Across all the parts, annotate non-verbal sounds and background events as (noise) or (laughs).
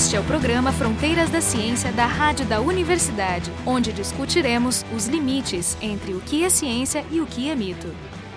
Este é o programa Fronteiras da Ciência da Rádio da Universidade, onde discutiremos os limites entre o que é ciência e o que é mito.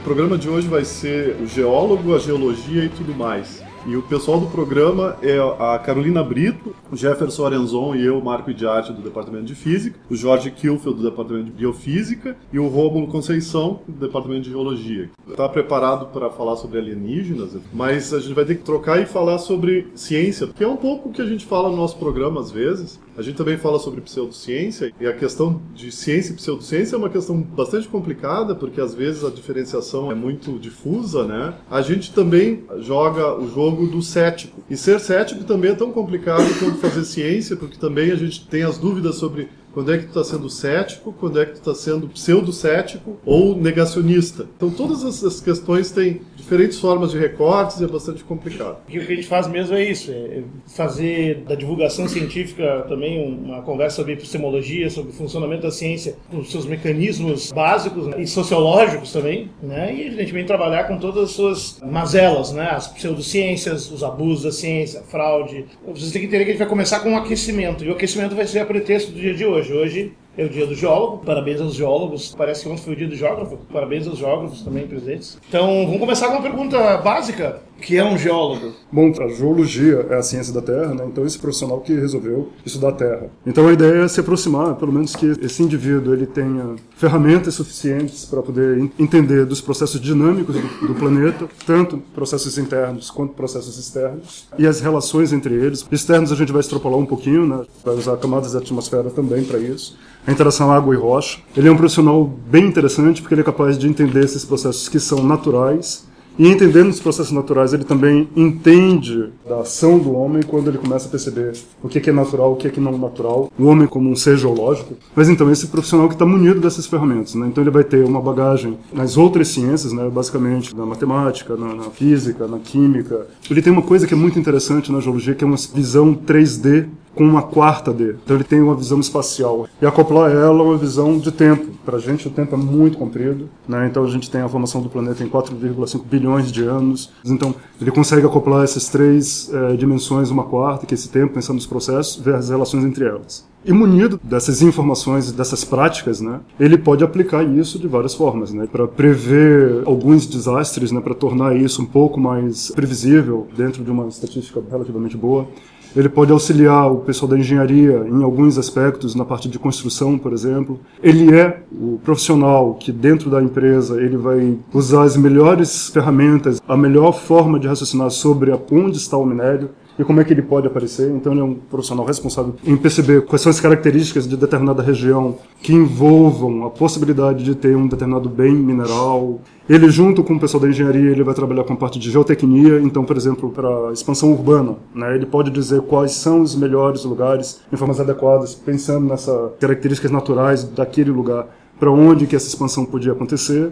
O programa de hoje vai ser o geólogo, a geologia e tudo mais. E o pessoal do programa é a Carolina Brito, o Jefferson Arenzon e eu, Marco Idiarte, do Departamento de Física, o Jorge Kilfeld, do Departamento de Biofísica, e o Rômulo Conceição, do Departamento de Geologia. Está preparado para falar sobre alienígenas, mas a gente vai ter que trocar e falar sobre ciência, que é um pouco o que a gente fala no nosso programa às vezes. A gente também fala sobre pseudociência, e a questão de ciência e pseudociência é uma questão bastante complicada, porque às vezes a diferenciação é muito difusa, né? A gente também joga o jogo do cético. E ser cético também é tão complicado quanto fazer ciência, porque também a gente tem as dúvidas sobre quando é que tu está sendo cético, quando é que tu está sendo pseudo-cético ou negacionista. Então todas essas questões têm diferentes formas de recortes e é bastante complicado. E o que a gente faz mesmo é isso, é fazer da divulgação científica também uma conversa sobre epistemologia, sobre o funcionamento da ciência, os seus mecanismos básicos e sociológicos também, né? E evidentemente trabalhar com todas as suas mazelas, né? As pseudociências, os abusos da ciência, a fraude. Vocês têm que entender que a gente vai começar com um aquecimento, e o aquecimento vai ser a pretexto do dia de hoje hoje. É o dia do geólogo, parabéns aos geólogos. Parece que ontem foi o dia do geógrafo, parabéns aos geógrafos também presentes. Então, vamos começar com uma pergunta básica: o que é um geólogo? Bom, a geologia é a ciência da Terra, né? Então, esse profissional que resolveu estudar a Terra. Então, a ideia é se aproximar, pelo menos que esse indivíduo ele tenha ferramentas suficientes para poder entender dos processos dinâmicos do, do planeta, tanto processos internos quanto processos externos, e as relações entre eles. Externos a gente vai extrapolar um pouquinho, né? Vai usar camadas da atmosfera também para isso a interação água e rocha. Ele é um profissional bem interessante porque ele é capaz de entender esses processos que são naturais e entendendo os processos naturais, ele também entende da ação do homem quando ele começa a perceber o que é natural, o que é não natural, o homem como um ser geológico. Mas então, esse profissional que está munido dessas ferramentas, né? então ele vai ter uma bagagem nas outras ciências, né? basicamente na matemática, na, na física, na química. Ele tem uma coisa que é muito interessante na geologia, que é uma visão 3D com uma quarta D. Então ele tem uma visão espacial. E acoplar ela a uma visão de tempo. Para a gente o tempo é muito comprido, né? então a gente tem a formação do planeta em 4,5 bilhões de anos. Então ele consegue acoplar essas três é, dimensões uma quarta, que é esse tempo, pensando nos processos, ver as relações entre elas. E munido dessas informações, dessas práticas, né, ele pode aplicar isso de várias formas, né, para prever alguns desastres, né, para tornar isso um pouco mais previsível dentro de uma estatística relativamente boa. Ele pode auxiliar o pessoal da engenharia em alguns aspectos, na parte de construção, por exemplo. Ele é o profissional que dentro da empresa ele vai usar as melhores ferramentas, a melhor forma de raciocinar sobre onde está o minério e como é que ele pode aparecer. Então, ele é um profissional responsável em perceber quais são as características de determinada região que envolvam a possibilidade de ter um determinado bem mineral. Ele, junto com o pessoal da engenharia, ele vai trabalhar com a parte de geotecnia. Então, por exemplo, para expansão urbana, né, ele pode dizer quais são os melhores lugares em formas adequadas, pensando nessas características naturais daquele lugar para onde que essa expansão podia acontecer.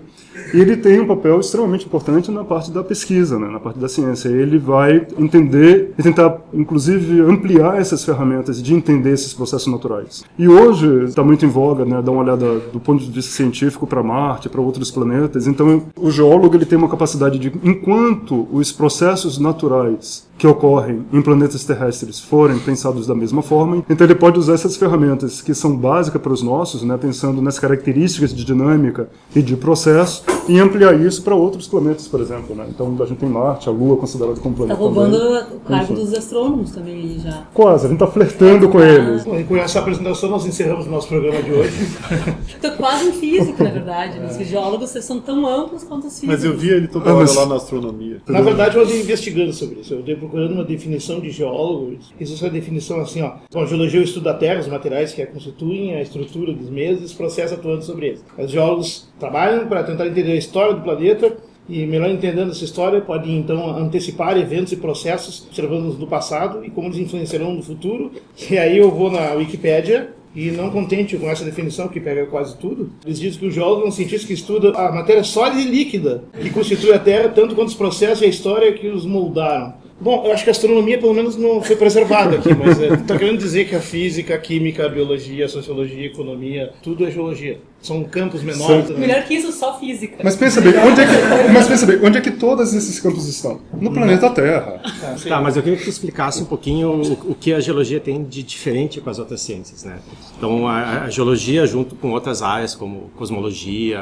E ele tem um papel extremamente importante na parte da pesquisa, né, na parte da ciência. Ele vai entender e tentar, inclusive, ampliar essas ferramentas de entender esses processos naturais. E hoje está muito em voga, né, dar uma olhada do ponto de vista científico para Marte, para outros planetas. Então, o geólogo ele tem uma capacidade de, enquanto os processos naturais que ocorrem em planetas terrestres forem pensados da mesma forma, então ele pode usar essas ferramentas que são básicas para os nossos, né, pensando nas características de dinâmica e de processo, e ampliar isso para outros planetas, por exemplo. Né? Então a gente tem Marte, a Lua considerada como planeta. Está roubando também. o cargo dos astrônomos também já. Quase, a gente está flertando com eles. Bom, e com essa apresentação nós encerramos o nosso programa de hoje. (laughs) Estou quase em física, na verdade. É. Os geólogos são tão amplos quanto os físicos. Mas eu vi ele toda hora lá na astronomia. Na verdade, eu andei investigando sobre isso. Eu andei procurando uma definição de geólogo. Existe uma definição assim, ó. Bom, geologia é o estudo da Terra, os materiais que a constituem, a estrutura dos mesmos os processos atuando sobre eles. Os geólogos trabalham para tentar entender a história do planeta e melhor entendendo essa história pode então antecipar eventos e processos observando do passado e como eles influenciarão no futuro. E aí eu vou na Wikipédia e não contente com essa definição, que pega quase tudo, eles dizem que o geólogo é um cientista que estuda a matéria sólida e líquida que constitui a Terra, tanto quanto os processos e a história que os moldaram Bom, eu acho que a astronomia pelo menos não foi preservada aqui, mas está querendo dizer que a física, a química, a biologia, a sociologia, a economia, tudo é geologia. São campos menores. Né? Melhor que isso, só física. Mas pensa bem, onde é que, (laughs) mas pensa bem, onde é que todos esses campos estão? No planeta Terra. Ah, tá, mas eu queria que tu explicasse um pouquinho o, o, que a geologia tem de diferente com as outras ciências, né? Então, a, a geologia, junto com outras áreas como cosmologia,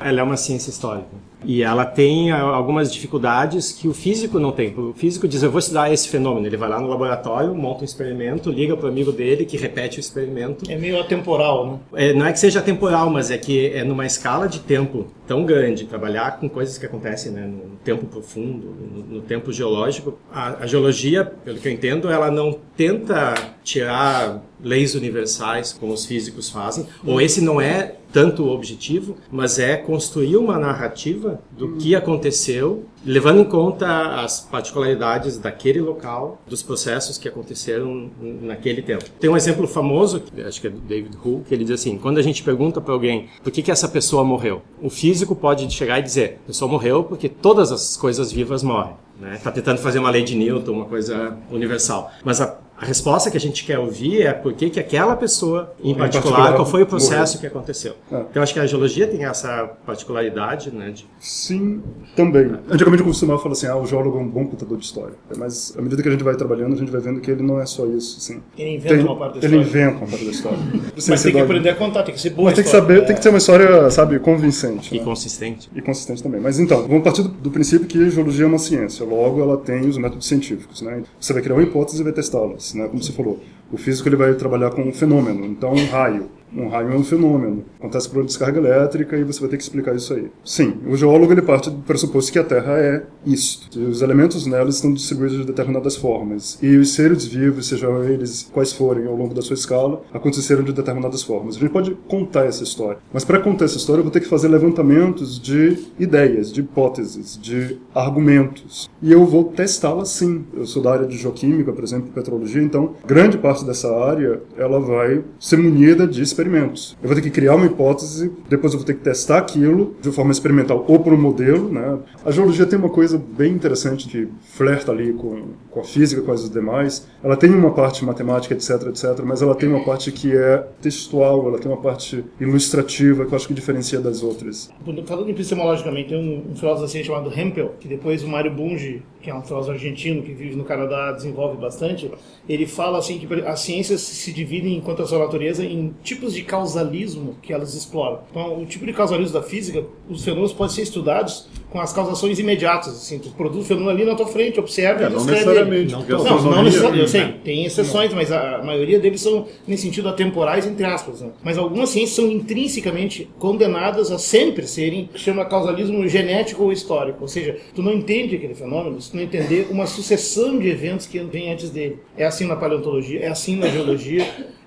ela é uma ciência histórica. E ela tem algumas dificuldades que o físico não tem. O físico diz, eu vou estudar esse fenômeno. Ele vai lá no laboratório, monta um experimento, liga para o amigo dele que repete o experimento. É meio atemporal, né? É, não é que seja atemporal, mas é que é numa escala de tempo tão grande, trabalhar com coisas que acontecem né, no tempo profundo, no, no tempo geológico. A, a geologia, pelo que eu entendo, ela não tenta tirar leis universais como os físicos fazem, ou esse não é tanto o objetivo, mas é construir uma narrativa do que aconteceu, levando em conta as particularidades daquele local, dos processos que aconteceram naquele tempo. Tem um exemplo famoso, acho que é do David Hull, que ele diz assim: quando a gente pergunta para alguém por que, que essa pessoa morreu, o físico pode chegar e dizer: a pessoa morreu porque todas as coisas vivas morrem. Está né? Tá tentando fazer uma lei de Newton, uma coisa universal. Mas a a resposta que a gente quer ouvir é por que, que aquela pessoa, em, particular, particular, qual foi o processo morreu. que aconteceu. É. Então, acho que a geologia tem essa particularidade, né? De... Sim, também. Antigamente eu costumava falar assim, ah, o geólogo é um bom contador de história. Mas, à medida que a gente vai trabalhando, a gente vai vendo que ele não é só isso, assim. Ele inventa tem, uma parte da história. Ele inventa uma parte da história. (laughs) mas tem que aprender a contar, tem que ser boa Mas tem que saber, é. tem que ser uma história, sabe, convincente. E né? consistente. E consistente também. Mas então, vamos partir do, do princípio que a geologia é uma ciência. Logo, ela tem os métodos científicos, né? Você vai criar uma hipótese e vai né? Como você falou. O físico ele vai trabalhar com um fenômeno, então um raio. Um raio é um fenômeno. Acontece por uma descarga elétrica e você vai ter que explicar isso aí. Sim, o geólogo ele parte do pressuposto que a Terra é isto. Os elementos nela estão distribuídos de determinadas formas. E os seres vivos, sejam eles quais forem ao longo da sua escala, aconteceram de determinadas formas. A gente pode contar essa história. Mas para contar essa história, eu vou ter que fazer levantamentos de ideias, de hipóteses, de argumentos. E eu vou testá-las sim. Eu sou da área de geoquímica, por exemplo, petrologia, então grande parte dessa área ela vai ser munida de experiências experimentos. Eu vou ter que criar uma hipótese, depois eu vou ter que testar aquilo de forma experimental ou por um modelo. Né? A geologia tem uma coisa bem interessante que flerta ali com, com a física, com as demais. Ela tem uma parte matemática, etc, etc, mas ela tem uma parte que é textual, ela tem uma parte ilustrativa que eu acho que diferencia das outras. Falando epistemologicamente, tem um, um filósofo assim chamado Hempel, que depois o Mário Bunge, que é um filósofo argentino que vive no Canadá, desenvolve bastante. Ele fala assim que as ciências se dividem, enquanto a sua natureza, em tipos de causalismo que elas exploram. Então, o tipo de causalismo da física, os fenômenos podem ser estudados com as causações imediatas. Assim, tu produz o fenômeno ali na tua frente, observa é, e não necessariamente. Não, não, não necessariamente. Eu sei, tem exceções, não. mas a maioria deles são, nesse sentido, atemporais, entre aspas. Né? Mas algumas ciências são intrinsecamente condenadas a sempre serem, chama causalismo genético ou histórico. Ou seja, tu não entende aquele fenômeno se tu não entender uma sucessão de eventos que vem antes dele. É assim na paleontologia, é assim na geologia,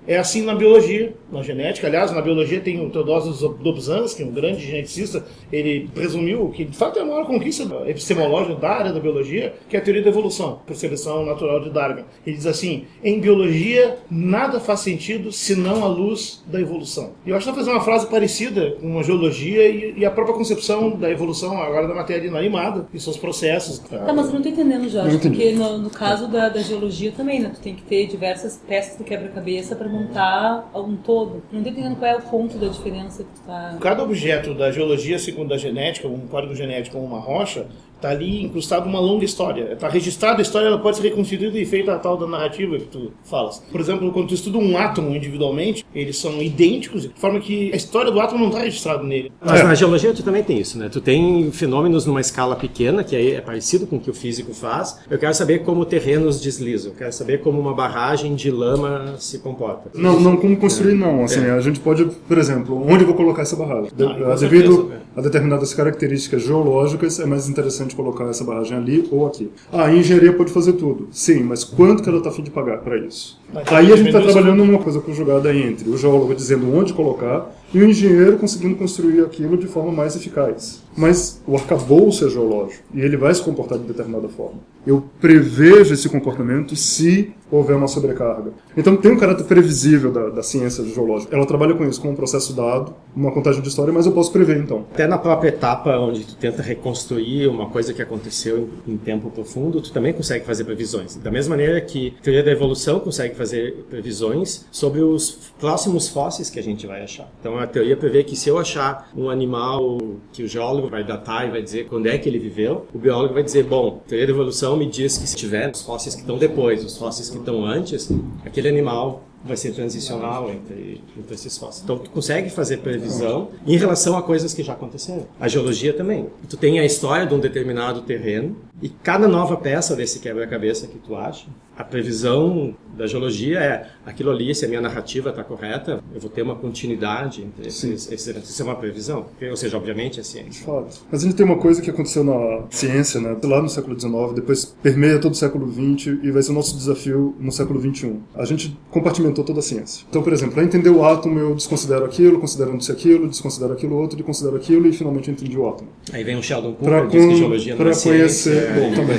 é assim na biologia, na genética. Aliás, na biologia tem o Teodosius Dobzhansky, um grande geneticista, ele presumiu que, de fato, é a maior conquista epistemológica da área da biologia, que é a teoria da evolução, por seleção natural de Darwin. Ele diz assim, em biologia, nada faz sentido senão a luz da evolução. E eu acho que está fazendo uma frase parecida com a geologia e, e, a própria concepção da evolução agora da matéria inanimada e seus processos. Tá, mas eu não estou entendendo, Jorge, porque no, no caso da, da, geologia também, né? Tu tem que ter diversas peças do quebra-cabeça para montar um todo. Não estou entendendo qual é o ponto da diferença que está... Cada objeto da geologia, segundo a genética, um código genético ou uma rocha, Está ali incrustado uma longa história. Está registrada a história, ela pode ser reconstituída e feita a tal da narrativa que tu falas. Por exemplo, quando tu estuda um átomo individualmente, eles são idênticos, de forma que a história do átomo não está registrada nele. Mas é. na geologia tu também tem isso, né? Tu tem fenômenos numa escala pequena, que é parecido com o que o físico faz. Eu quero saber como terrenos deslizam, eu quero saber como uma barragem de lama se comporta. Não, não como construir, é. não. Assim, é. A gente pode, por exemplo, onde eu vou colocar essa barragem? Ah, devido certeza, a determinadas características geológicas, é mais interessante interessante colocar essa barragem ali ou aqui. Ah, a engenharia pode fazer tudo. Sim, mas quanto que ela está a fim de pagar para isso? Aí a gente está trabalhando numa coisa conjugada entre o geólogo dizendo onde colocar e o engenheiro conseguindo construir aquilo de forma mais eficaz. Mas o arcabouço é geológico e ele vai se comportar de determinada forma. Eu prevejo esse comportamento se houver uma sobrecarga. Então tem um caráter previsível da, da ciência geológica. Ela trabalha com isso, com um processo dado, uma contagem de história, mas eu posso prever então. Até na própria etapa onde tu tenta reconstruir uma coisa que aconteceu em, em tempo profundo, tu também consegue fazer previsões. Da mesma maneira que a teoria da evolução consegue fazer previsões sobre os próximos fósseis que a gente vai achar. Então a teoria prevê que se eu achar um animal que o geólogo vai datar e vai dizer quando é que ele viveu, o biólogo vai dizer, bom, a teoria da evolução me diz que se tiver os fósseis que estão depois, os fósseis que estão antes, aquele animal vai ser transicional entre, entre esses fósseis. Então, tu consegue fazer previsão em relação a coisas que já aconteceram. A geologia também. Tu tem a história de um determinado terreno e cada nova peça desse quebra-cabeça que tu acha, a previsão da geologia é aquilo ali, se a minha narrativa está correta, eu vou ter uma continuidade entre esses, esses, Isso é uma previsão. Ou seja, obviamente é ciência. Fato. Mas a gente tem uma coisa que aconteceu na ciência, né, lá no século XIX, depois permeia todo o século XX e vai ser o nosso desafio no século XXI. A gente compartimentou toda a ciência. Então, por exemplo, para entender o átomo, eu desconsidero aquilo, considerando-se aquilo, desconsidero aquilo outro, desconsidero aquilo e finalmente entendi o átomo. Aí vem o Sheldon Cooper, diz que geologia não é conhecer, ciência. Bom, também.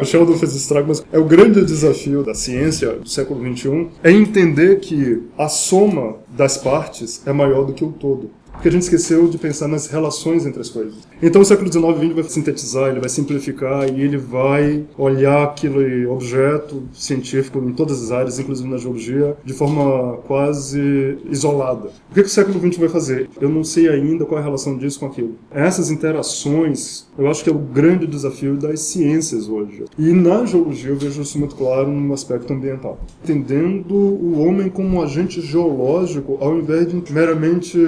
o Sheldon fez estrago, mas é o grande desafio da ciência do século XXI é entender que a soma das partes é maior do que o todo porque a gente esqueceu de pensar nas relações entre as coisas. Então o século XIX e XX vai sintetizar, ele vai simplificar e ele vai olhar aquele objeto científico em todas as áreas, inclusive na geologia, de forma quase isolada. O que, que o século XX vai fazer? Eu não sei ainda qual é a relação disso com aquilo. Essas interações, eu acho que é o grande desafio das ciências hoje. E na geologia eu vejo isso muito claro no aspecto ambiental. Entendendo o homem como um agente geológico, ao invés de meramente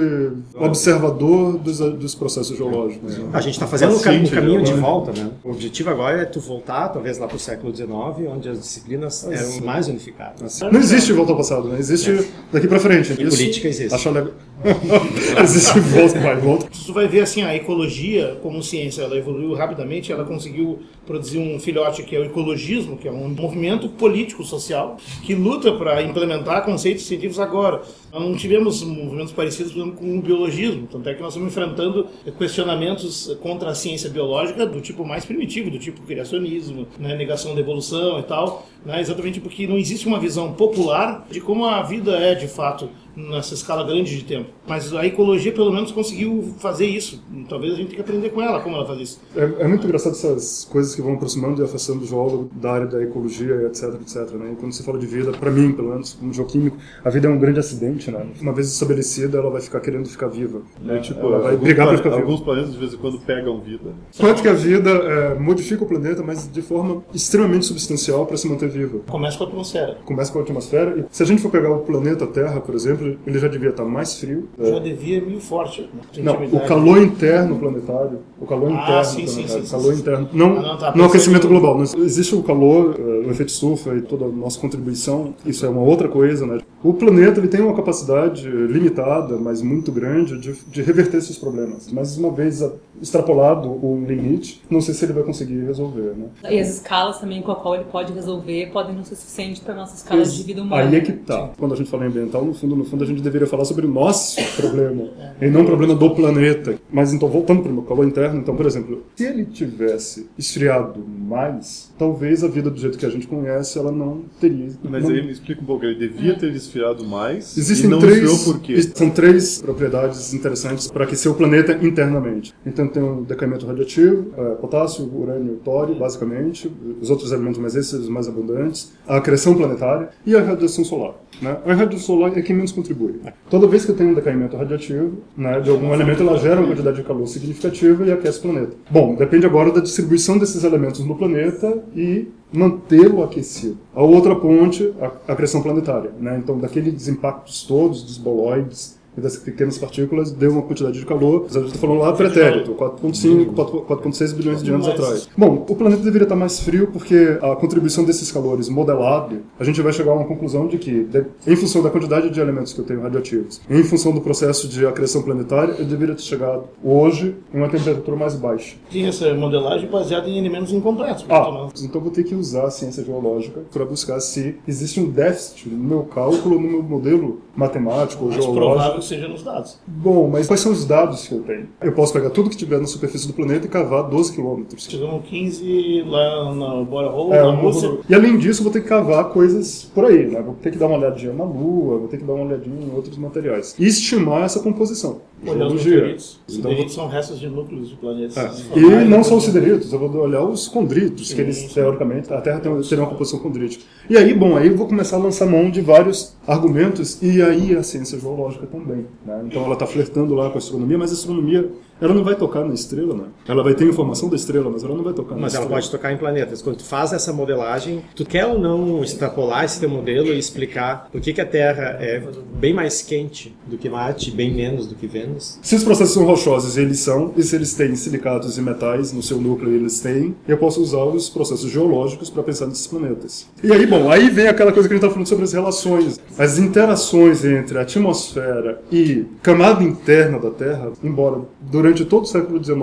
observador dos, dos processos geológicos. Né? A gente está fazendo um, cam um caminho de volta, né? O objetivo agora é tu voltar, talvez lá para o século XIX, onde as disciplinas eram mais unificadas. Assim. Não existe volta ao passado, né? Existe é. daqui para frente. E Isso, política existe. Acho legal. (laughs) existe volta, vai, volta. Tu vai ver assim, a ecologia como ciência, ela evoluiu rapidamente, ela conseguiu produzir um filhote que é o ecologismo, que é um movimento político social que luta para implementar conceitos científicos agora. Nós não tivemos movimentos parecidos com o biologismo, tanto é que nós estamos enfrentando questionamentos contra a ciência biológica do tipo mais primitivo, do tipo criacionismo, né, negação da evolução e tal, né, exatamente porque não existe uma visão popular de como a vida é de fato nessa escala grande de tempo. Mas a ecologia, pelo menos, conseguiu fazer isso. Talvez a gente tenha que aprender com ela como ela faz isso. É, é muito engraçado essas coisas que vão aproximando e afastando o geólogo da área da ecologia, etc, etc. Né? E quando se fala de vida, para mim, pelo menos, como geoquímico, a vida é um grande acidente. Né? Uma vez estabelecida, ela vai ficar querendo ficar viva. É, tipo, ela vai brigar para ficar viva. Alguns planetas, de vez em quando, pegam vida. Quanto que a vida é, modifica o planeta, mas de forma extremamente substancial para se manter viva. Começa com a atmosfera. Começa com a atmosfera. E se a gente for pegar o planeta Terra, por exemplo, ele já devia estar mais frio. Já é. devia meio forte. Né? Não, o calor interno planetário, o calor ah, interno sim, planetário, sim, sim, calor interno, não, ah, não, tá, não aquecimento global. Não, existe o calor, uh, o efeito estufa e toda a nossa contribuição, isso é uma outra coisa, né? O planeta ele tem uma capacidade limitada, mas muito grande, de, de reverter esses problemas. Mas uma vez extrapolado o limite, não sei se ele vai conseguir resolver, né? E as escalas também com a qual ele pode resolver podem não ser suficientes para nossa escala de vida humana. Aí é que tá. Quando a gente fala em ambiental, no fundo, no fundo a gente deveria falar sobre o nosso problema, e não o problema do planeta. Mas então, voltando para o meu calor interno, então, por exemplo, se ele tivesse esfriado mais, talvez a vida do jeito que a gente conhece, ela não teria. Mas não... aí me explica um pouco, ele devia ter esfriado mais Existem e não três, esfriou por quê? São três propriedades interessantes para aquecer o planeta internamente. Então tem um decaimento radioativo, é, potássio, urânio, tório, basicamente, os outros elementos, mas esses mais abundantes, a acreção planetária e a radiação solar. Né? A radiação solar é quem menos contribui. Toda vez que tenho um decaimento radioativo né, de algum elemento, ela gera uma quantidade de calor significativa e aquece o planeta. Bom, depende agora da distribuição desses elementos no planeta e mantê-lo aquecido. A outra ponte, a acreção planetária. Né? Então, daqueles impactos todos, dos boloides, e das pequenas partículas deu uma quantidade de calor. A gente está falando lá pretérito, 4,5, 4,6 bilhões de anos atrás. Bom, o planeta deveria estar mais frio porque a contribuição desses calores modelado, a gente vai chegar a uma conclusão de que, em função da quantidade de elementos que eu tenho radioativos, em função do processo de acreção planetária, eu deveria ter chegado hoje em uma temperatura mais baixa. Tinha essa modelagem baseada em elementos incompletos. Ah, então vou ter que usar a ciência geológica para buscar se existe um déficit no meu cálculo, no meu modelo matemático ou geológico geológico seja nos dados. Bom, mas quais são os dados que eu tenho? Eu posso pegar tudo que tiver na superfície do planeta e cavar 12 quilômetros. Chegamos 15 lá na Borehole, É, na Rússia. E além disso, eu vou ter que cavar coisas por aí, né? Vou ter que dar uma olhadinha na Lua, vou ter que dar uma olhadinha em outros materiais. E estimar essa composição. Olhar os Geologia. meteoritos. Os Então, são restos de núcleos de planetas. É. E não depois- sideritos, eu vou olhar os condritos, que eles, sim. teoricamente, a Terra tem, teria uma composição condrítica. E aí, bom, aí eu vou começar a lançar mão de vários argumentos, e aí a ciência geológica também. Né? Então ela está flertando lá com a astronomia, mas a astronomia, ela não vai tocar na estrela, né? Ela vai ter informação da estrela, mas ela não vai tocar na Mas ela estrela. pode tocar em planetas. Quando tu faz essa modelagem, tu quer ou não extrapolar esse teu modelo e explicar por que, que a Terra é bem mais quente do que Marte, bem menos do que Vênus? Se os processos são rochosos, eles são, e se eles têm silicatos e metais no seu núcleo, eles têm, eu posso usar os processos geológicos para pensar nesses planetas. E aí, bom, aí vem aquela coisa que a gente está falando sobre as relações. As interações entre a atmosfera e camada interna da Terra, embora durante todo o século XIX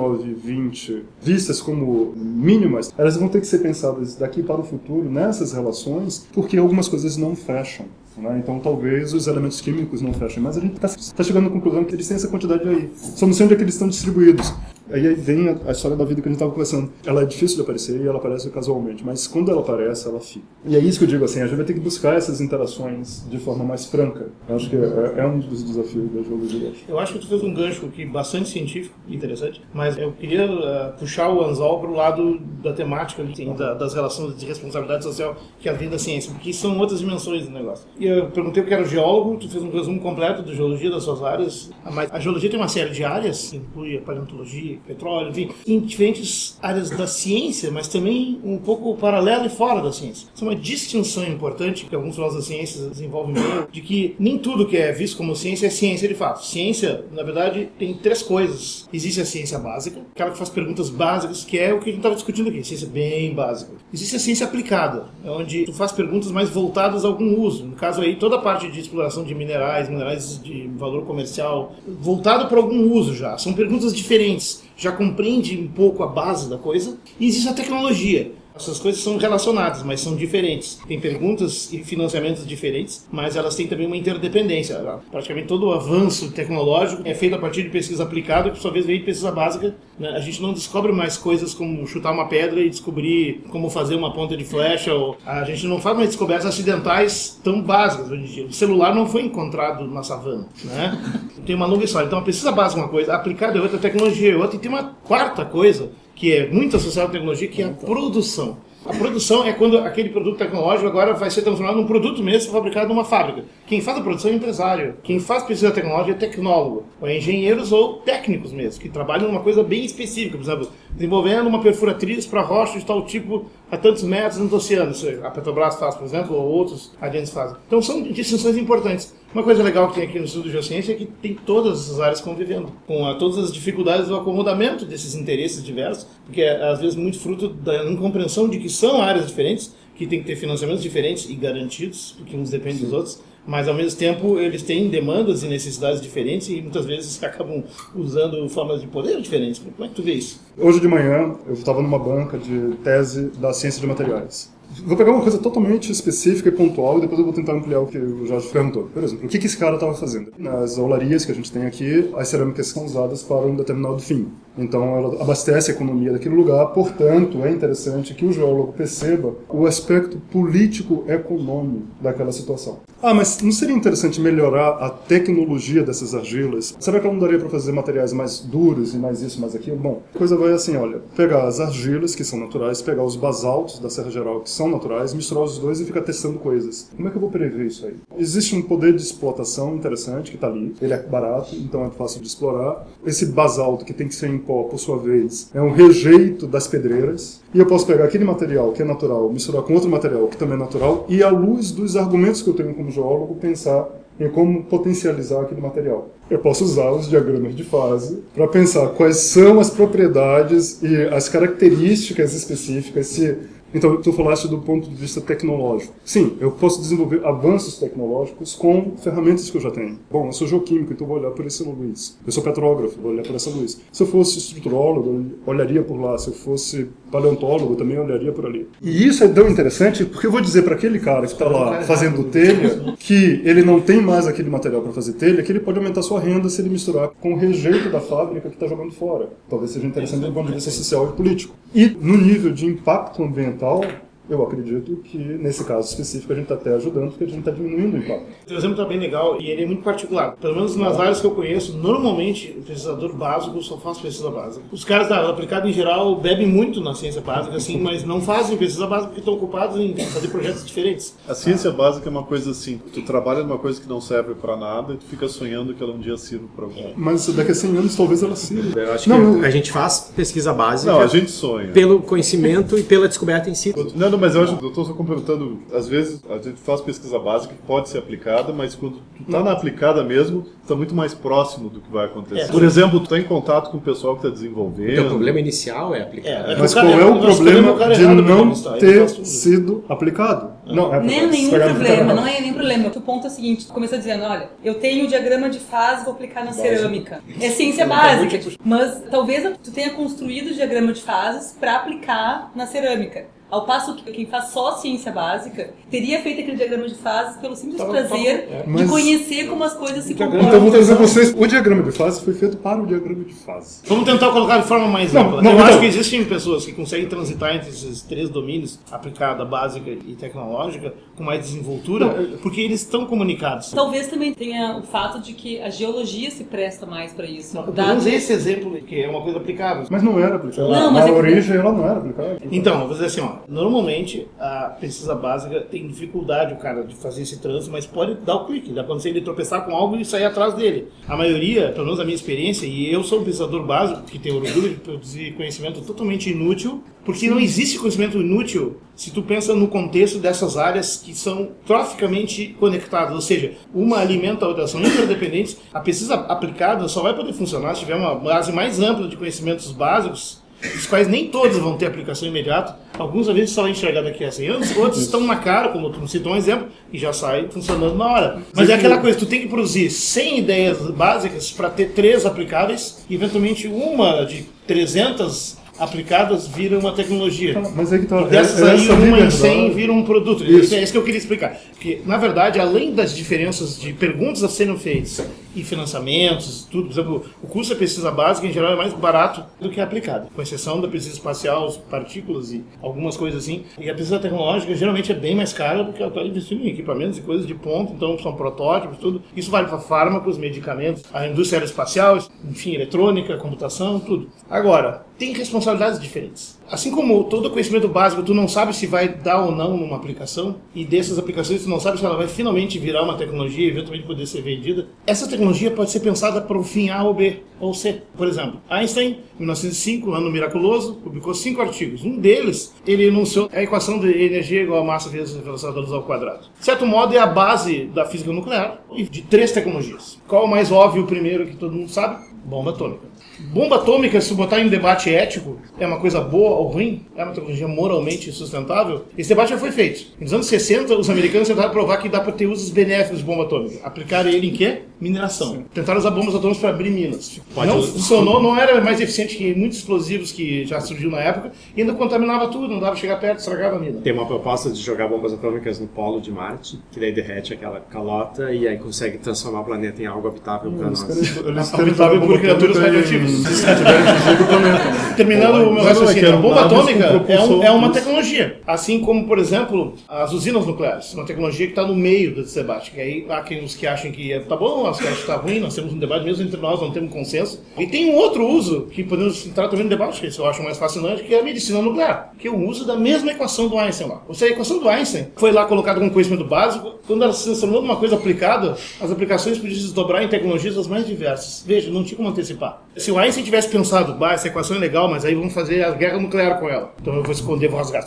e XX vistas como mínimas, elas vão ter que ser pensadas daqui para o futuro nessas relações, porque algumas coisas não fecham. né? Então talvez os elementos químicos não fechem, mas a gente está chegando à conclusão que eles têm essa quantidade aí. Só não sei onde é que eles estão distribuídos. Aí, vem a, a história da vida que a gente estava conversando. Ela é difícil de aparecer e ela aparece casualmente, mas quando ela aparece, ela fica. E é isso que eu digo assim, a gente vai ter que buscar essas interações de forma mais franca. Eu acho que é, é um dos desafios da geologia. Eu acho que tu fez um gancho aqui bastante científico, interessante, mas eu queria eh, puxar o anzol para o lado da temática assim, da- das relações de responsabilidade social que vem da ciência, porque são outras dimensões do negócio. E eu perguntei porque era geólogo, tu fez um resumo completo de geologia das suas áreas, mas a geologia tem uma série de áreas, que inclui a paleontologia, petróleo, enfim, em diferentes áreas da ciência, mas também um pouco paralelo e fora da ciência. Isso é uma distinção importante que alguns filósofos da ciência desenvolvem bem, de que nem tudo que é visto como ciência é ciência de fato. Ciência, na verdade, tem três coisas. Existe a ciência básica, aquela que faz perguntas básicas, que é o que a gente estava discutindo aqui, ciência bem básica. Existe a ciência aplicada, é onde tu faz perguntas mais voltadas a algum uso. No caso aí, toda a parte de exploração de minerais, minerais de valor comercial, voltado para algum uso já. São perguntas diferentes, já compreende um pouco a base da coisa. E existe a tecnologia. Essas coisas são relacionadas, mas são diferentes. Tem perguntas e financiamentos diferentes, mas elas têm também uma interdependência. Praticamente todo o avanço tecnológico é feito a partir de pesquisa aplicada, que por sua vez vem de pesquisa básica. né? A gente não descobre mais coisas como chutar uma pedra e descobrir como fazer uma ponta de flecha. Ou... A gente não faz mais descobertas acidentais tão básicas hoje em dia. O celular não foi encontrado na savana. Né? (laughs) Tem uma longa história. Então a pesquisa básica é uma coisa, aplicada é outra, tecnologia é outra, e tem uma quarta coisa que é muito associado à tecnologia, que é a produção. A produção é quando aquele produto tecnológico agora vai ser transformado num produto mesmo fabricado numa fábrica. Quem faz a produção é empresário. Quem faz pesquisa tecnológica é tecnólogo. Ou é engenheiros ou técnicos mesmo, que trabalham numa coisa bem específica. Por exemplo, desenvolvendo uma perfuratriz para rocha de tal tipo a tantos metros no oceano. Isso A Petrobras faz, por exemplo, ou outros agentes fazem. Então são distinções importantes. Uma coisa legal que tem aqui no Estudo de Geociência é que tem todas essas áreas convivendo, com a, todas as dificuldades do acomodamento desses interesses diversos, porque é às vezes muito fruto da incompreensão de que são áreas diferentes, que tem que ter financiamentos diferentes e garantidos, porque uns dependem dos outros, mas ao mesmo tempo eles têm demandas e necessidades diferentes e muitas vezes (laughs) acabam usando formas de poder diferentes. Como é que tu vê isso? Hoje de manhã eu estava numa banca de tese da ciência de materiais. Vou pegar uma coisa totalmente específica e pontual e depois eu vou tentar ampliar o que o Jorge perguntou. Por exemplo, o que, que esse cara estava fazendo? Nas olarias que a gente tem aqui, as cerâmicas são usadas para um determinado fim. Então ela abastece a economia daquele lugar, portanto é interessante que o geólogo perceba o aspecto político-econômico daquela situação. Ah, mas não seria interessante melhorar a tecnologia dessas argilas? Será que ela não daria para fazer materiais mais duros e mais isso, mais aquilo? Bom, a coisa vai assim, olha, pegar as argilas, que são naturais, pegar os basaltos da Serra Geral, que são naturais, misturar os dois e ficar testando coisas. Como é que eu vou prever isso aí? Existe um poder de explotação interessante que está ali, ele é barato, então é fácil de explorar. Esse basalto, que tem que ser pó, por sua vez, é um rejeito das pedreiras, e eu posso pegar aquele material que é natural, misturar com outro material que também é natural, e à luz dos argumentos que eu tenho como geólogo, pensar em como potencializar aquele material. Eu posso usar os diagramas de fase para pensar quais são as propriedades e as características específicas. Se então, tu falaste do ponto de vista tecnológico. Sim, eu posso desenvolver avanços tecnológicos com ferramentas que eu já tenho. Bom, eu sou geoquímico, então vou olhar por essa luz. Eu sou petrógrafo, vou olhar por essa luz. Se eu fosse estruturólogo, eu olharia por lá. Se eu fosse paleontólogo também olharia por ali. E isso é tão interessante porque eu vou dizer para aquele cara que está lá fazendo telha que ele não tem mais aquele material para fazer telha, que ele pode aumentar sua renda se ele misturar com o rejeito da fábrica que está jogando fora. Talvez seja interessante do ponto de vista social e político. E no nível de impacto ambiental, eu acredito que, nesse caso específico, a gente está até ajudando, porque a gente está diminuindo o impacto. O exemplo está bem legal e ele é muito particular. Pelo menos nas áreas que eu conheço, normalmente o pesquisador básico só faz pesquisa básica. Os caras da aplicada em geral bebem muito na ciência básica, assim, mas não fazem pesquisa básica porque estão ocupados em fazer projetos diferentes. A ciência básica é uma coisa assim: tu trabalha numa coisa que não serve para nada e tu fica sonhando que ela um dia sirva para algum. Mas daqui a 100 anos talvez ela sirva. Eu acho não, que a gente faz pesquisa básica. Não, a gente sonha. Pelo conhecimento e pela descoberta em si. Não, não mas eu acho, doutor, complementando, às vezes a gente faz pesquisa básica que pode ser aplicada, mas quando tu está na aplicada mesmo, está muito mais próximo do que vai acontecer. É. Por exemplo, tu está em contato com o pessoal que está desenvolvendo. O problema inicial é aplicar. É, é mas qual é o problema de não ter sido aplicado? Não, é Nem nenhum problema, não é nenhum problema. O ponto é o seguinte, tu começa dizendo, olha, eu tenho o diagrama de fase, vou aplicar na cerâmica. É ciência básica, mas talvez tu tenha construído o diagrama de fases para aplicar na cerâmica. Ao passo que quem faz só ciência básica teria feito aquele diagrama de fases pelo simples tá, prazer tá, é. de conhecer como as coisas se comportam. Então vou trazer vocês. O diagrama de fases foi feito para o diagrama de fases. Vamos tentar colocar de forma mais ampla. Não, Eu acho que existem pessoas que conseguem transitar entre esses três domínios, aplicada, básica e tecnológica, com mais desenvoltura, não, porque eles estão comunicados. Talvez também tenha o fato de que a geologia se presta mais para isso. Não, Dado... esse exemplo, que é uma coisa aplicável. Mas não era aplicável. Não, Na é origem ela não era aplicável. Então, vou dizer assim, ó, normalmente a pesquisa básica tem dificuldade o cara de fazer esse trânsito, mas pode dar o clique, dá acontecer ele tropeçar com algo e sair atrás dele. A maioria, pelo menos a minha experiência, e eu sou um pesquisador básico que tem orgulho de produzir conhecimento totalmente inútil, porque não existe conhecimento inútil se tu pensa no contexto dessas áreas que são troficamente conectadas, ou seja, uma alimenta a outra, são interdependentes. A pesquisa aplicada só vai poder funcionar se tiver uma base mais ampla de conhecimentos básicos os quais nem todos vão ter aplicação imediata. Alguns, às vezes, só vão enxergar daqui a 100 anos, outros estão na cara, como tu citou um exemplo, e já sai funcionando na hora. Mas é aquela coisa, tu tem que produzir 100 ideias básicas para ter três aplicáveis, e eventualmente uma de 300 aplicadas viram uma tecnologia. Tá, mas é que tá, e dessas é, aí, uma em 100 viram um produto. Isso. É isso que eu queria explicar. Porque, na verdade, além das diferenças de perguntas a serem feitas e financiamentos, tudo, por exemplo, o custo da pesquisa básica, em geral, é mais barato do que a aplicada, com exceção da pesquisa espacial, partículas e algumas coisas assim. E a pesquisa tecnológica, geralmente, é bem mais cara porque ela está investindo em equipamentos e coisas de ponta, então são protótipos, tudo. Isso vale para fármacos, medicamentos, a indústria aeroespacial, enfim, eletrônica, computação, tudo. Agora, tem responsabilidades diferentes. Assim como todo conhecimento básico, tu não sabe se vai dar ou não numa aplicação, e dessas aplicações tu não sabe se ela vai finalmente virar uma tecnologia e eventualmente poder ser vendida. Essa tecnologia pode ser pensada para o fim A ou B ou C. Por exemplo, Einstein, em 1905, ano miraculoso, publicou cinco artigos. Um deles, ele enunciou a equação de energia igual a massa vezes a velocidade da luz ao quadrado. De certo modo, é a base da física nuclear e de três tecnologias. Qual o mais óbvio, primeiro que todo mundo sabe? Bomba atômica. Bomba atômica, se botar em debate ético, é uma coisa boa ou ruim? É uma tecnologia moralmente sustentável? Esse debate já foi feito. Nos anos 60, os americanos tentaram provar que dá para ter usos benéficos de bomba atômica. Aplicaram ele em quê? Mineração. Sim. Tentaram usar bombas atômicas para abrir minas. Pode não funcionou, não era mais eficiente que muitos explosivos que já surgiu na época, e ainda contaminava tudo, não dava para chegar perto, estragava a mina. Tem uma proposta de jogar bombas atômicas no polo de Marte, que daí derrete aquela calota e aí consegue transformar o planeta em algo habitável para nós. Habitável por criaturas radioativas. (laughs) Terminando o meu raciocínio, a bomba atômica é, um, é, uma tecnologia. Assim como, por exemplo, as usinas nucleares. Uma tecnologia que está no meio desse debate. Que aí há quem, os que acham que tá bom, os que está ruim, nós temos um debate mesmo entre nós, não temos consenso. E tem um outro uso que podemos entrar também no debate, que eu acho mais fascinante, que é a medicina nuclear. Que é o uso da mesma equação do Einstein lá. Ou seja, a equação do Einstein foi lá colocada como conhecimento básico. Quando ela se transformou numa coisa aplicada, as aplicações podiam se desdobrar em tecnologias as mais diversas. Veja, não tinha como antecipar. Se o Einstein tivesse pensado, bah, essa equação é legal, mas aí vamos fazer a guerra nuclear com ela. Então eu vou esconder, vou rasgar.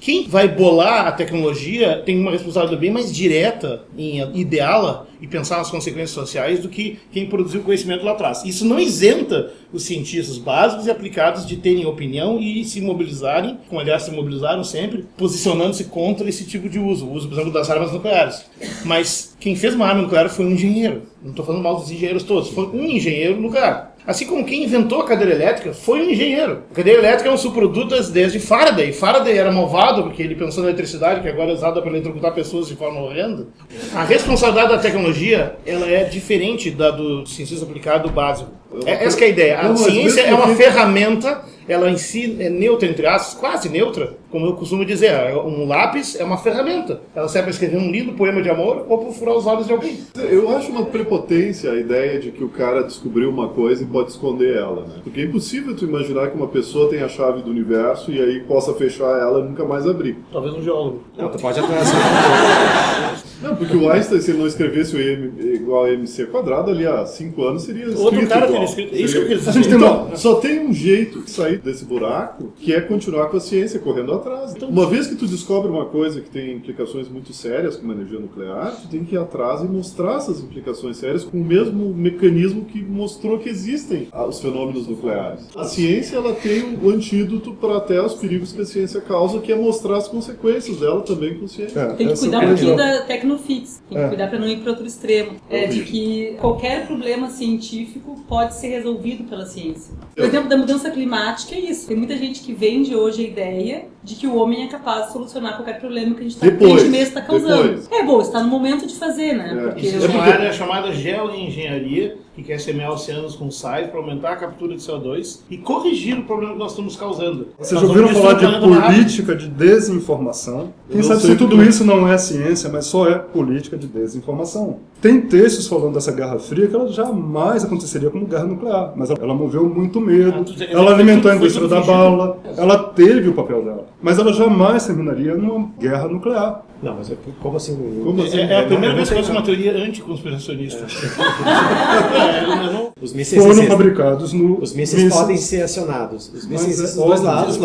Quem vai bolar a tecnologia tem uma responsabilidade bem mais direta em ideá-la e pensar nas consequências sociais do que quem produziu conhecimento lá atrás. Isso não isenta os cientistas básicos e aplicados de terem opinião e se mobilizarem, como aliás se mobilizaram sempre, posicionando-se contra esse tipo de uso, o uso, por exemplo, das armas nucleares. Mas quem fez uma arma nuclear foi um engenheiro. Não estou falando mal dos engenheiros todos, foi um engenheiro nuclear. Assim como quem inventou a cadeira elétrica foi um engenheiro. A cadeira elétrica é um subproduto desde Faraday. Faraday era malvado porque ele pensou na eletricidade, que agora é usada para eletrocutar pessoas de forma horrenda. A responsabilidade da tecnologia ela é diferente da do cientista aplicado básico. É, essa é a ideia. A ciência é uma ferramenta, ela em si é neutra, entre aspas, quase neutra, como eu costumo dizer. Um lápis é uma ferramenta. Ela serve para escrever um lindo poema de amor ou para furar os olhos de alguém. Eu acho uma prepotência a ideia de que o cara descobriu uma coisa e pode esconder ela, né? Porque é impossível tu imaginar que uma pessoa tenha a chave do universo e aí possa fechar ela e nunca mais abrir. Talvez um geólogo. Não, tu pode atravessar. (laughs) Não, porque o Einstein, se ele não escrevesse o M igual a MC quadrado ali há 5 anos, seria escrito Outro cara igual. teria escrito. Isso que eu quis dizer. A gente tem uma- só tem um jeito de sair desse buraco, que é continuar com a ciência correndo atrás. Então, Uma vez que tu descobre uma coisa que tem implicações muito sérias, como a energia nuclear, tu tem que ir atrás e mostrar essas implicações sérias com o mesmo mecanismo que mostrou que existem ah, os fenômenos nucleares. A ciência ela tem o antídoto para até os perigos que a ciência causa, que é mostrar as consequências dela também com ciência. É, Tem que essa cuidar é um pouquinho da tecnofix. Tem que É. cuidar para não ir para outro extremo. É de que qualquer problema científico pode ser resolvido pela ciência. O exemplo da mudança climática é isso. Tem muita gente que vende hoje a ideia de que o homem é capaz de solucionar qualquer problema que a gente, tá, que a Depois, gente mesmo está causando. depois. É bom, está no momento de fazer, né? É. Porque Existe uma área chamada geoengenharia, que quer semear oceanos com sais para aumentar a captura de CO2 e corrigir o problema que nós estamos causando. Vocês ouviram falar de política de desinformação? Quem Eu sabe se tudo porque- isso não é ciência, mas só é política de desinformação. Tem textos falando dessa Guerra Fria que ela jamais aconteceria como guerra nuclear, mas ela moveu muito medo, Ah, ela alimentou a indústria da bala, ela teve o papel dela, mas ela jamais terminaria numa guerra nuclear. Não, mas é- como assim? Como assim? É, é a primeira não vez que eu ouço uma teoria anticonspiracionista. É, (laughs) Os mísseis, Foram fabricados no os mísseis mísseis- podem ser acionados. Os mísseis Mas é dos dois lados,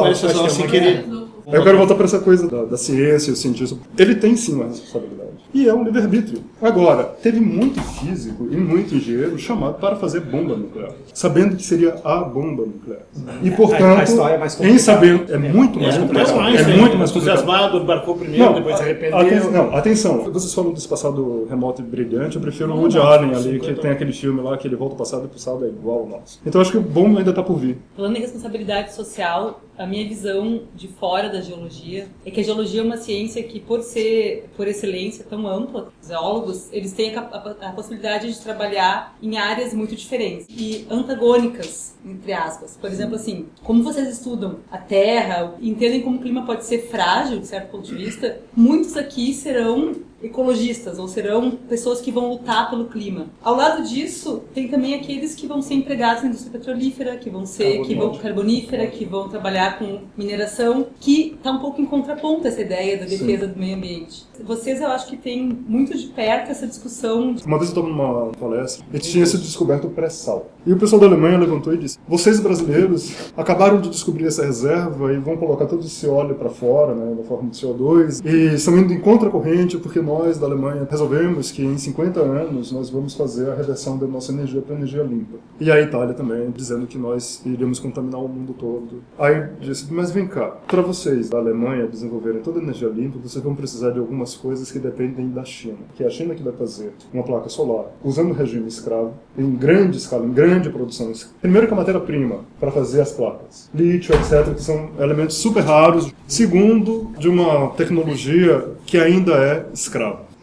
sem querer. guerra. Eu quero voltar para essa coisa da, da ciência e o cientista. Ele tem sim uma responsabilidade. E é um livre-arbítrio. Agora, teve muito físico e muito engenheiro chamado para fazer bomba nuclear, sabendo que seria a bomba nuclear. E, portanto, A- a é mais em sabendo. É muito mais É, complicado. É Einstein, muito mais complicado. entusiasmado, embarcou primeiro, Não, depois se arrependeu. aten- não, atenção. Vocês falam desse passado remoto e brilhante, eu prefiro o Woody Allen ali, que tem aquele filme lá que ele volta ao passado e o passado é igual ao nosso. Então acho que o bomba ainda está por vir. Falando em responsabilidade social, a minha visão de fora da geologia é que a geologia é uma ciência que, por ser, por excelência, tão ampla, os geólogos, eles têm a, capa- a possibilidade de trabalhar em áreas muito diferentes e antagônicas, entre aspas. Por exemplo, assim, como vocês estudam a Terra, entendem como o clima pode ser frágil, de certo ponto de vista, muitos aqui serão ecologistas ou serão pessoas que vão lutar pelo clima. Ao lado disso, tem também aqueles que vão ser empregados na indústria petrolífera, que vão ser que vão carbonífera, que vão trabalhar com mineração, que está um pouco em contraponto essa ideia da defesa do meio ambiente. Vocês, eu acho que têm muito de perto essa discussão de Uma vez eu estava numa palestra e tinha sido descoberto o pré-sal. E o pessoal da Alemanha levantou e disse: Vocês brasileiros acabaram de descobrir essa reserva e vão colocar todo esse óleo para fora, né, na forma de CO2, e estão indo em contracorrente porque nós da Alemanha resolvemos que em 50 anos nós vamos fazer a reversão da nossa energia para energia limpa. E a Itália também dizendo que nós iríamos contaminar o mundo todo. Aí disse: Mas vem cá, para vocês da Alemanha desenvolverem toda a energia limpa, vocês vão precisar de algumas coisas que dependem da China, que é a China que vai fazer uma placa solar usando o regime escravo em grande escala, em grande produção. Primeiro que a matéria-prima para fazer as placas, lítio, etc, que são elementos super raros. Segundo, de uma tecnologia que ainda é escrava.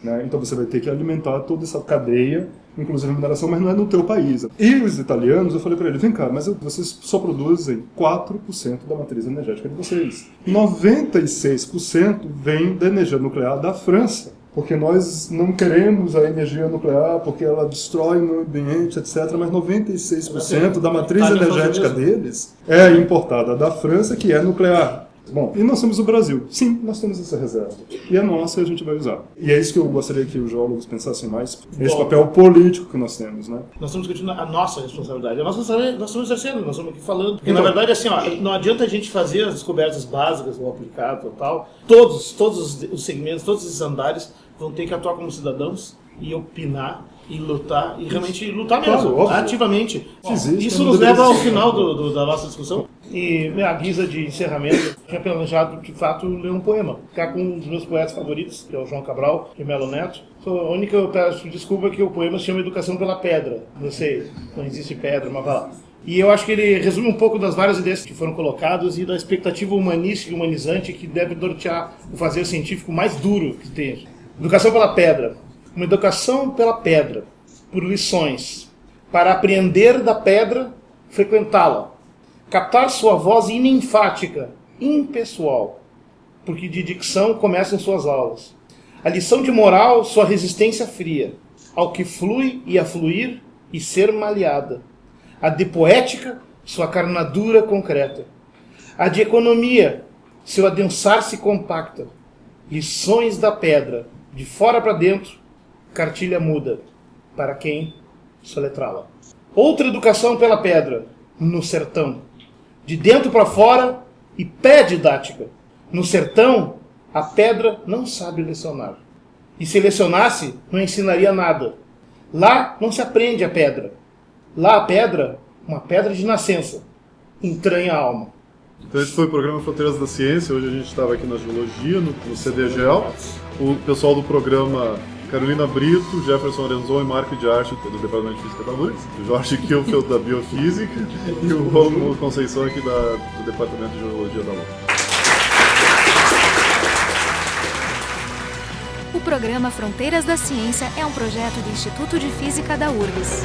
Né? Então você vai ter que alimentar toda essa cadeia, inclusive a mineração, mas não é no teu país. E os italianos, eu falei para eles, vem cá, mas vocês só produzem 4% da matriz energética de vocês. 96% vem da energia nuclear da França. Porque nós não queremos a energia nuclear, porque ela destrói o meio ambiente, etc. Mas 96% da matriz energética deles é importada da França, que é nuclear. Bom, e nós temos o Brasil. Sim, nós temos essa reserva. E é nossa e a gente vai usar. E é isso que eu gostaria que os geólogos pensassem mais, esse Bom. papel político que nós temos, né? Nós estamos discutindo a nossa responsabilidade. A nossa nós estamos exercendo, nós estamos aqui falando. Porque, Então- na verdade, assim, ó, não adianta a gente fazer as descobertas básicas, o aplicado e tal. Todos, todos os- os segmentos, todos esses andares vão ter que atuar como cidadãos e opinar e lutar, e realmente lutar Claro, mesmo, óbvio. ativamente. Existe, Isso não nos leva ao final do- do- da nossa discussão. E a guisa de encerramento, tinha planejado de fato ler um poema. Ficar com um dos meus poetas favoritos, que é o João Cabral, de Melo Neto. A única eu peço desculpa que o poema se chama Educação pela Pedra. Não sei, não existe pedra, mas vai lá. E eu acho que ele resume um pouco das várias ideias que foram colocadas e da expectativa humanística e humanizante que deve nortear o fazer científico mais duro que tem. Educação pela pedra. Uma educação pela pedra, por lições, para apreender da pedra, frequentá-la, captar sua voz inenfática, impessoal, porque de dicção começam suas aulas. A lição de moral, sua resistência fria, ao que flui e a fluir e ser maleada a de poética, sua carnadura concreta, a de economia, seu adensar-se compacta, lições da pedra, de fora para dentro, cartilha muda, para quem soletrá-la. Outra educação pela pedra, no sertão, de dentro para fora e pé didática. No sertão, a pedra não sabe lecionar. E se lecionasse, não ensinaria nada. Lá não se aprende a pedra, Lá a pedra, uma pedra de nascença, entranha a alma. Então esse foi o programa Fronteiras da Ciência. Hoje a gente estava aqui na Geologia, no, no CDGEL. O pessoal do programa Carolina Brito, Jefferson Arenzon e Marco de Arte do Departamento de Física da URGS, Jorge Kielfeld da Biofísica e o Romulo Conceição aqui da, do Departamento de Geologia da URGS. O programa Fronteiras da Ciência é um projeto do Instituto de Física da URGS.